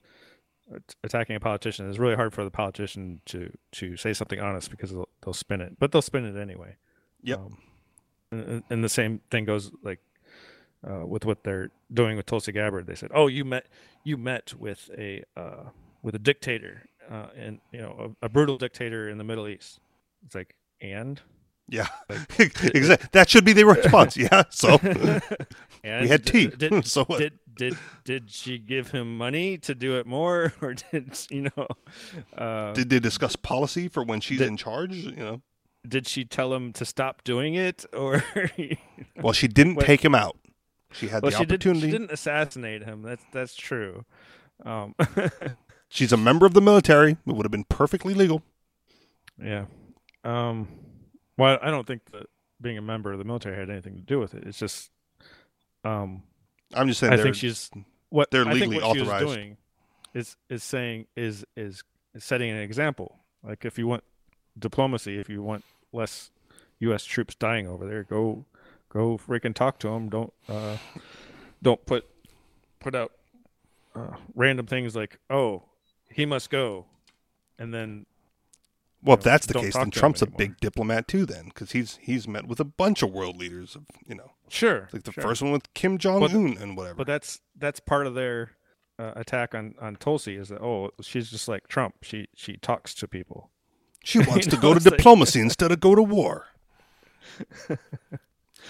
attacking a politician it's really hard for the politician to to say something honest because they'll, they'll spin it but they'll spin it anyway
Yep.
um, and, and the same thing goes like uh, with what they're doing with Tulsi Gabbard they said oh you met you met with a uh, with a dictator uh, and you know a, a brutal dictator in the Middle East it's like and
yeah, exactly. That should be the response. Yeah. So
And
we had tea.
Did,
so what?
did did did she give him money to do it more, or did you know? Uh, did,
Did they discuss policy for when she's
Did-
in charge? You know.
Did she tell him to stop doing it, or
Well, she didn't
Wait.
take him out. She had
well,
the
she, did,
opportunity.
she didn't assassinate him. That's that's true. Um,
She's a member of the military. It would have been perfectly legal.
yeah. Um, well, I don't think that being a member of the military had anything to do with it. It's just, um,
I'm just saying.
I
they're-
think she's what
they're
I think
legally
what
authorized.
doing is is saying is is setting an example. Like if you want diplomacy, if you want less U.S. troops dying over there, go go freaking talk to them. Don't uh, don't put put out uh, random things like oh he must go, and then
Well, if that's the case, then Trump's a big diplomat too. Then, because he's he's met with a bunch of world leaders. Of you know,
sure
like the
sure.
first one with Kim Jong Un and whatever.
But that's that's part of their uh, attack on on Tulsi is that oh she's just like Trump. She she talks to people.
she wants to
know,
go to
it's like-
diplomacy instead of go to war.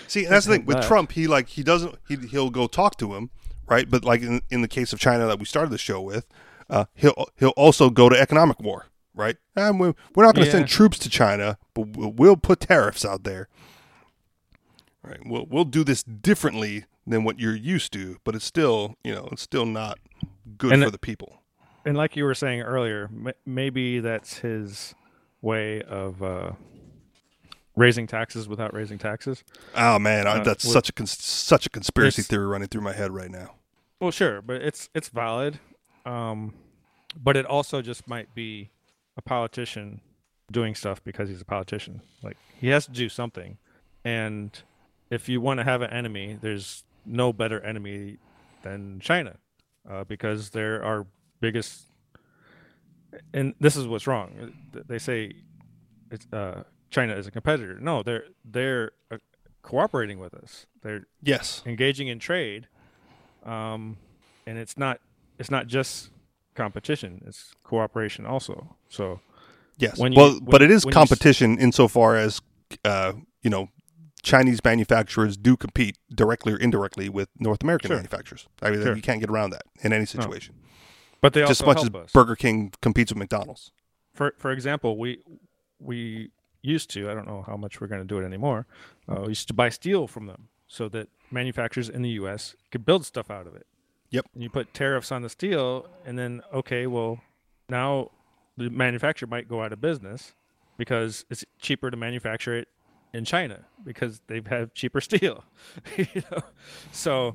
See, and that's the thing with Trump. He like he doesn't. He he'll go talk to him, right? But like in, in the case of China that we started the show with, uh, he'll he'll also go to economic war, right? And we're, we're not going to
Yeah.
send troops to China, but we'll, we'll put tariffs out there. Right? We'll we'll do this differently than what you're used to, but it's still you know it's still not good
And
for the people.
And like you were saying earlier, m- maybe that's his way of uh, raising taxes without raising taxes.
Oh man,
Uh,
that's
with-
such a cons- such a conspiracy theory running through my head right now.
Well, sure, but it's it's valid. Um, but it also just might be a politician doing stuff because he's a politician. Like he has to do something, and if you want to have an enemy, there's no better enemy than China, uh, because they're our biggest. And this is what's wrong. They say it's uh, China is a competitor. No, they're they're uh, cooperating with us. They're
Yes.
engaging in trade, um, and it's not it's not just competition; it's cooperation also. So
Yes.
When you-
well,
when-
but it is
when you
competition insofar as uh, you know Chinese manufacturers do compete directly or indirectly with North American
Sure.
manufacturers. I mean,
Sure.
you can't get around that in any situation.
but they
Just as much as
us.
Burger King competes with McDonald's.
for for example, we we used to I don't know how much we're going to do it anymore. Uh, we used to buy steel from them so that manufacturers in the U.S. could build stuff out of it.
Yep.
And you put tariffs on the steel, and then okay, well, now the manufacturer might go out of business because it's cheaper to manufacture it in China because they have cheaper steel. you know, so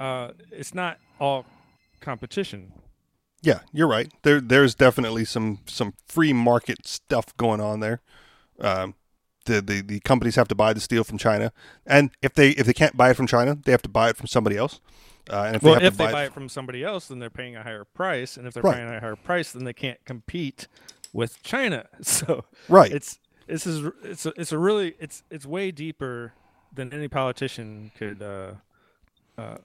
uh, it's not all competition.
Yeah, you're right. There, there's definitely some some free market stuff going on there. Um, the, the the companies have to buy the steel from China, and if they if they can't buy it from China, they have to buy it from somebody else. Uh, and if
well,
they
if they
buy, it,
it from somebody else, then they're paying a higher price, and if they're
Right.
paying a higher price, then they can't compete with China. So
right,
it's this is it's a, it's a really it's it's way deeper than any politician could uh, uh,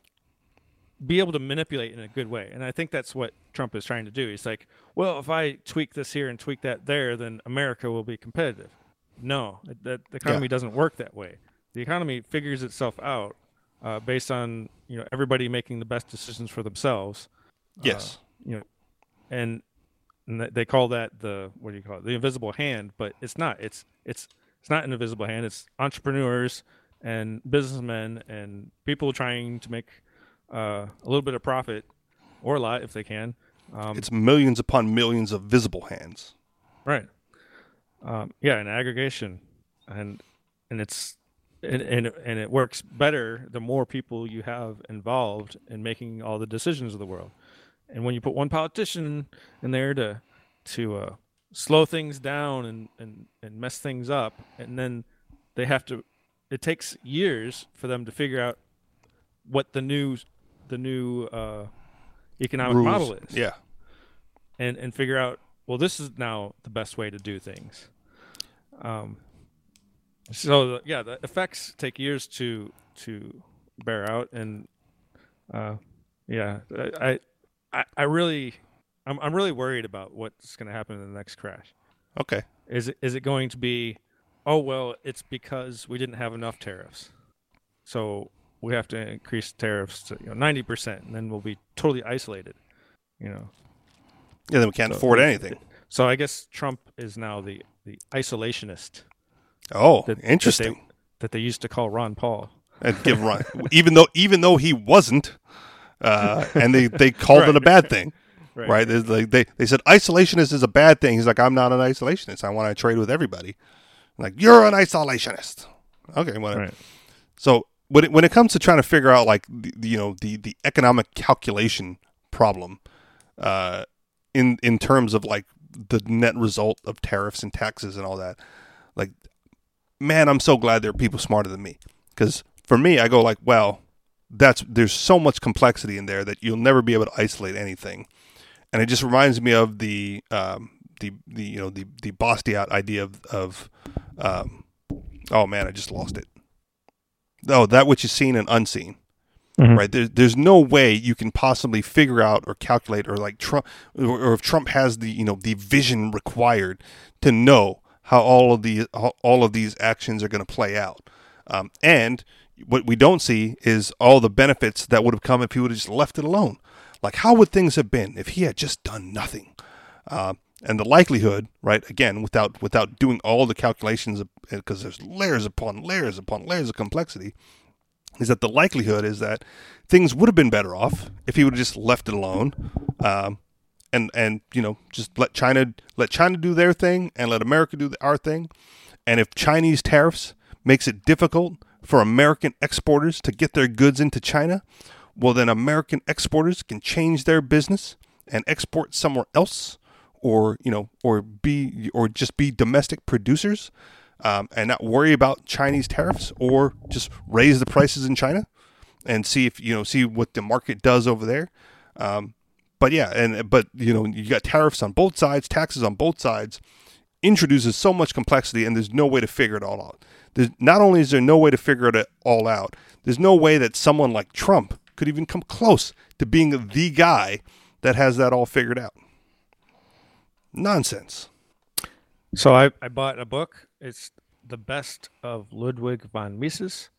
be able to manipulate in a good way. And I think that's what Trump is trying to do. He's like, well, if I tweak this here and tweak that there, then America will be competitive. No, that, that the economy doesn't work that way. The economy figures itself out uh, based on you know everybody making the best decisions for themselves.
yes,
You know, and, and they call that the what do you call it? The invisible hand, but it's not. It's it's it's not an invisible hand. It's entrepreneurs and businessmen and people trying to make uh, a little bit of profit or a lot if they can. Um,
it's millions upon millions of visible hands.
Right. Um, yeah, an aggregation, and and it's and, and and it works better the more people you have involved in making all the decisions of the world. And when you put one politician in there to to uh, slow things down and, and and mess things up, and then they have to. It takes years for them to figure out what the new the new uh, economic
Rules.
model is
Yeah,
and and figure out well this is now the best way to do things um so the, yeah the effects take years to to bear out and uh yeah i i, I really I'm, I'm really worried about what's going to happen in the next crash
okay.
is it is it going to be oh well it's because we didn't have enough tariffs so we have to increase tariffs to you know 90% and then we'll be totally isolated you know
Yeah, then we can't
So
afford anything.
So I guess Trump is now the the isolationist
Oh,
that,
interesting.
that they, that they used to call Ron Paul.
and give Ron, even though even though he wasn't, uh, and they they called it a bad thing, right? There's like they they said isolationist is a bad thing. He's like, I'm not an isolationist. I want to trade with everybody. I'm like you're an isolationist. Okay, whatever.
Right.
So when it, when it comes to trying to figure out like the, you know the the economic calculation problem, uh, in in terms of like the net result of tariffs and taxes and all that, man, I'm so glad there are people smarter than me because for me, I go like, well, that's there's so much complexity in there that you'll never be able to isolate anything, and it just reminds me of the um, the the you know the the Bastiat idea of of um, oh man, I just lost it. Oh, that which is seen and unseen.
Mhm.
Right there, there's no way you can possibly figure out or calculate or like Trump or, or if Trump has the you know the vision required to know how all of the all of these actions are going to play out. Um, and what we don't see is all the benefits that would have come if he would have just left it alone. Like how would things have been if he had just done nothing? Uh, and the likelihood, right? Again, without without doing all the calculations, because there's layers upon layers upon layers of complexity, is that the likelihood is that things would have been better off if he would have just left it alone, um, and and you know just let China let China do their thing and let America do our thing, and if Chinese tariffs makes it difficult for American exporters to get their goods into China, well then American exporters can change their business and export somewhere else, or you know or be or just be domestic producers um, and not worry about Chinese tariffs or just raise the prices in China and see if you know see what the market does over there. Um, but yeah, and but you know you got tariffs on both sides, taxes on both sides, introduces so much complexity, and there's no way to figure it all out. There's, not only is there no way to figure it all out, there's no way that someone like Trump could even come close to being the guy that has that all figured out. Nonsense.
So I, I bought a book. It's the best of Ludwig von Mises.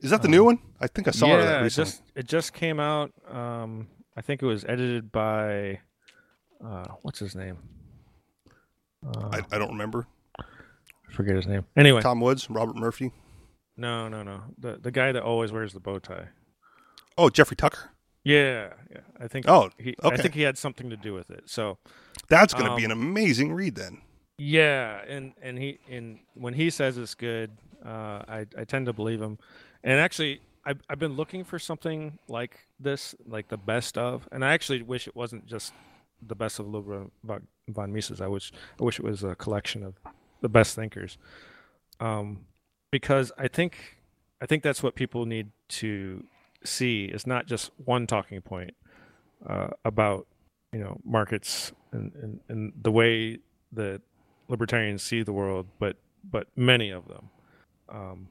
Is that the new one? I think I saw
yeah,
that
it just it just came out. Um, I think it was edited by uh, what's his name? Uh,
I, I don't remember.
I forget his name. Anyway,
Tom Woods, Robert Murphy.
no, no, no. The the guy that always wears the bow tie.
Oh, Jeffrey Tucker.
Yeah, yeah. I think.
Oh,
he,
okay.
I think he had something to do with it. So
That's going to be
Um,
an amazing read then.
Yeah, and and he and when he says it's good, uh, I I tend to believe him. And actually, I've I've been looking for something like this, like the best of. And I actually wish it wasn't just the best of Ludwig von- Mises. I wish I wish it was a collection of the best thinkers. Um, because I think I think that's what people need to see is not just one talking point uh, about you know markets and, and, and the way that libertarians see the world, but but many of them, um,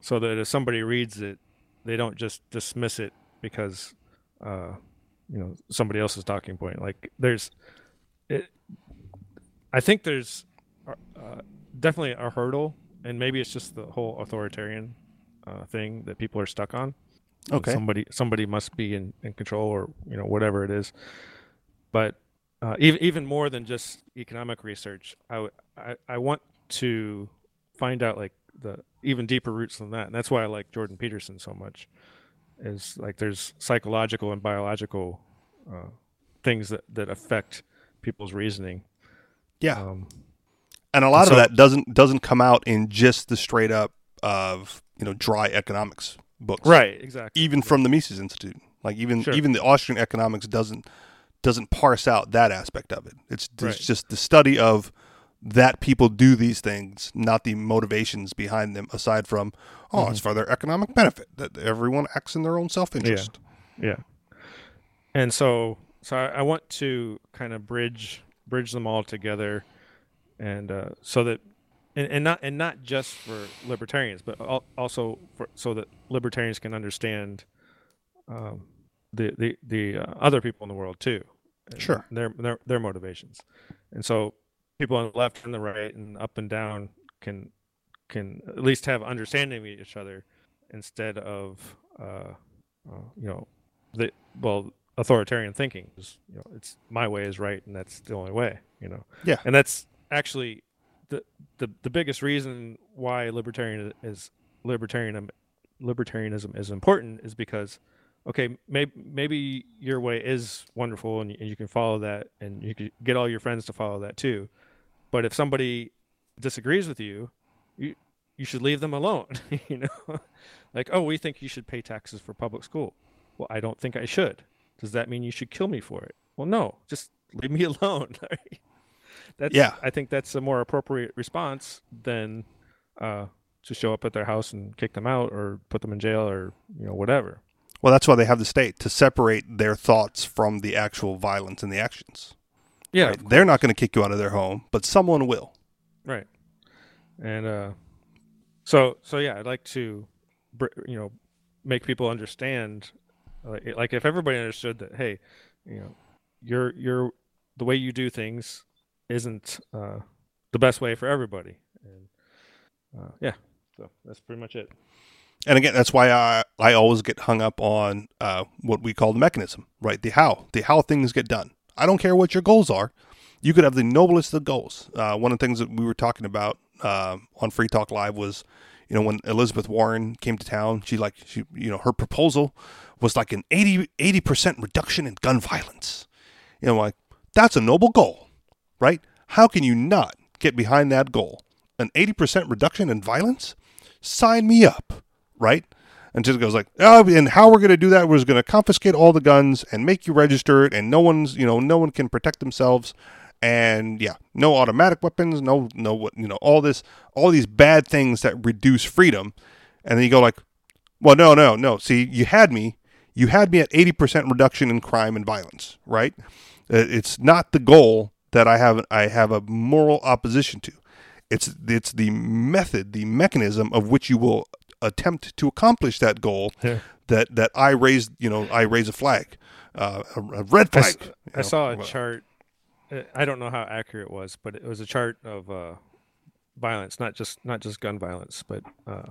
so that if somebody reads it, they don't just dismiss it because uh, you know somebody else's talking point. Like there's, it, I think there's uh, definitely a hurdle, and maybe it's just the whole authoritarian uh, thing that people are stuck on.
Okay.
somebody somebody must be in, in control, or you know whatever it is. But uh, even even more than just economic research, I, w- I I want to find out like the even deeper roots than that, and that's why I like Jordan Peterson so much. Is like there's psychological and biological uh, things that that affect people's reasoning.
Yeah.
Um,
and a lot
so-
of that doesn't doesn't come out in just the straight up of, you know, dry economics books.
right. Exactly.
Even from the Mises Institute. Like even
Sure.
even the Austrian economics doesn't doesn't parse out that aspect of it. It's, it's
Right.
just the study of that people do these things, not the motivations behind them, aside from, oh, it's for their economic benefit that everyone acts in their own self interest.
Yeah. And so so I, I want to kind of bridge bridge them all together and uh, so that and, and not and not just for libertarians but al- also for so that libertarians can understand um, the the, the uh, other people in the world too
Sure.
their, their their motivations and so people on the left and the right and up and down can can at least have understanding of each other instead of uh, uh, you know the well authoritarian thinking is you know it's my way is right and that's the only way you know
Yeah.
and that's actually the the, the biggest reason why libertarian is libertarian libertarianism is important is because okay maybe maybe your way is wonderful and and you can follow that and you can get all your friends to follow that too but if somebody disagrees with you you you should leave them alone you know? Like oh we think you should pay taxes for public school. Well i don't think i should. Does that mean you should kill me for it? Well no just leave me alone that's
Yeah.
i think that's a more appropriate response than uh to show up at their house and kick them out or put them in jail or you know whatever.
Well, that's why they have the state to separate their thoughts from the actual violence and the actions.
Yeah
right? They're not going to kick you out of their home, but someone will.
Right. And uh, so so yeah, I'd like to, you know, make people understand, like, like if everybody understood that, hey, you know, your your the way you do things isn't uh, the best way for everybody, and uh, yeah, so that's pretty much it.
And again, that's why I, I always get hung up on uh, what we call the mechanism, right? The how, the how things get done. I don't care what your goals are. You could have the noblest of goals. Uh, one of the things that we were talking about uh, on Free Talk Live was, you know, when Elizabeth Warren came to town, she like, she, you know, her proposal was like an 80 percent reduction in gun violence. You know, like that's a noble goal, right? How can you not get behind that goal? An 80% reduction in violence? Sign me up, right? And just goes like, oh, and how we're going to do that was going to confiscate all the guns and make you register it, and no one's, you know, no one can protect themselves, and yeah, no automatic weapons, no no what you know all this all these bad things that reduce freedom, and then you go like, well, no, no, no. See, you had me, you had me at eighty percent reduction in crime and violence, right? Uh, It's not the goal that I have. I have a moral opposition to. It's it's the method, the mechanism of which you will attempt to accomplish that goal.
Yeah.
That that I raise, you know, I raise a flag, uh, a, a red flag.
s-
you
I
know.
saw a
Well,
chart. uh, I don't know how accurate it was, but it was a chart of uh, violence, not just not just gun violence, but uh,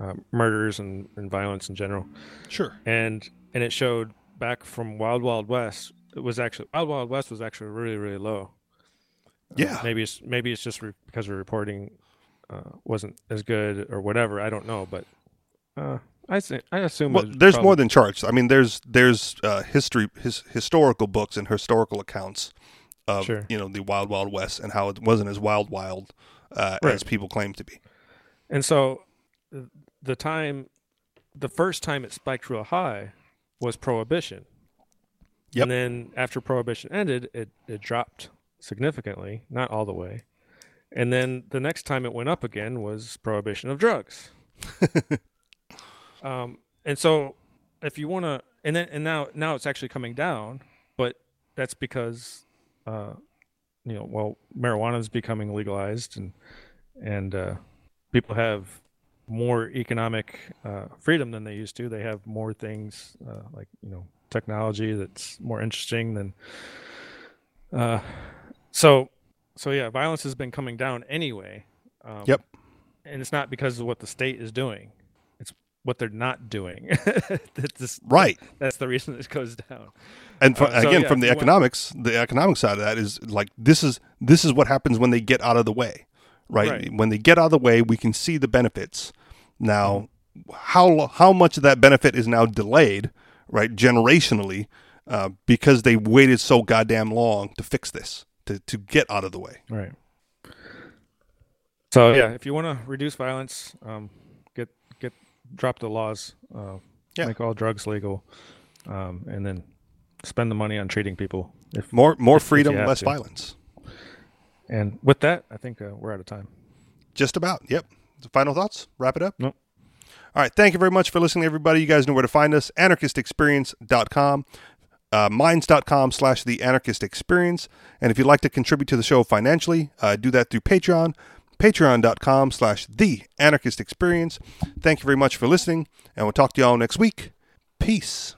uh, murders and, and violence in general.
Sure.
And and it showed back from Wild Wild West. It was actually Wild Wild West was actually really really low. Uh,
Yeah.
maybe it's maybe it's just re- because the reporting uh, wasn't as good or whatever. I don't know, but uh, I say, I assume
Well, there's
probably-
more than charts. I mean, there's there's uh, history, his, historical books and historical accounts of
Sure.
you know the Wild Wild West and how it wasn't as wild wild uh,
Right.
as people claim to be.
And so the time, the first time it spiked real high was prohibition.
Yep.
And then after prohibition ended, it, it dropped significantly, not all the way. And then the next time it went up again was prohibition of drugs. um, and so if you want to, and then, and now, now it's actually coming down, but that's because, uh, you know, well, marijuana is becoming legalized and, and, uh, people have more economic uh, freedom than they used to. They have more things uh, like you know technology that's more interesting than. Uh, so, so yeah, violence has been coming down anyway. Um,
Yep.
And it's not because of what the state is doing; it's what they're not doing. that's,
Right.
That's the reason it goes down.
And fr-
Uh, so,
again,
yeah,
from the economics, the economic side of that is like this is this is what happens when they get out of the way, right?
Right.
When they get out of the way, we can see the benefits. Now, how how much of that benefit is now delayed, right? Generationally, uh, because they waited so goddamn long to fix this, to to get out of the way.
Right. So yeah, if you want to reduce violence, um, get get drop the laws, uh,
Yeah.
make all drugs legal, um, and then spend the money on treating people. If
More more
If- if
freedom,
have
less
to.
violence.
and with that, I think uh, we're out of time.
Just about. Yep. Final thoughts? Wrap it up?
Nope.
All right. Thank you very much for listening, everybody. You guys know where to find us. Anarchistexperience.com, uh, minds.com slash the anarchist experience. And if you'd like to contribute to the show financially, uh, do that through Patreon, patreon.com slash the anarchist experience. Thank you very much for listening, and we'll talk to you all next week. Peace.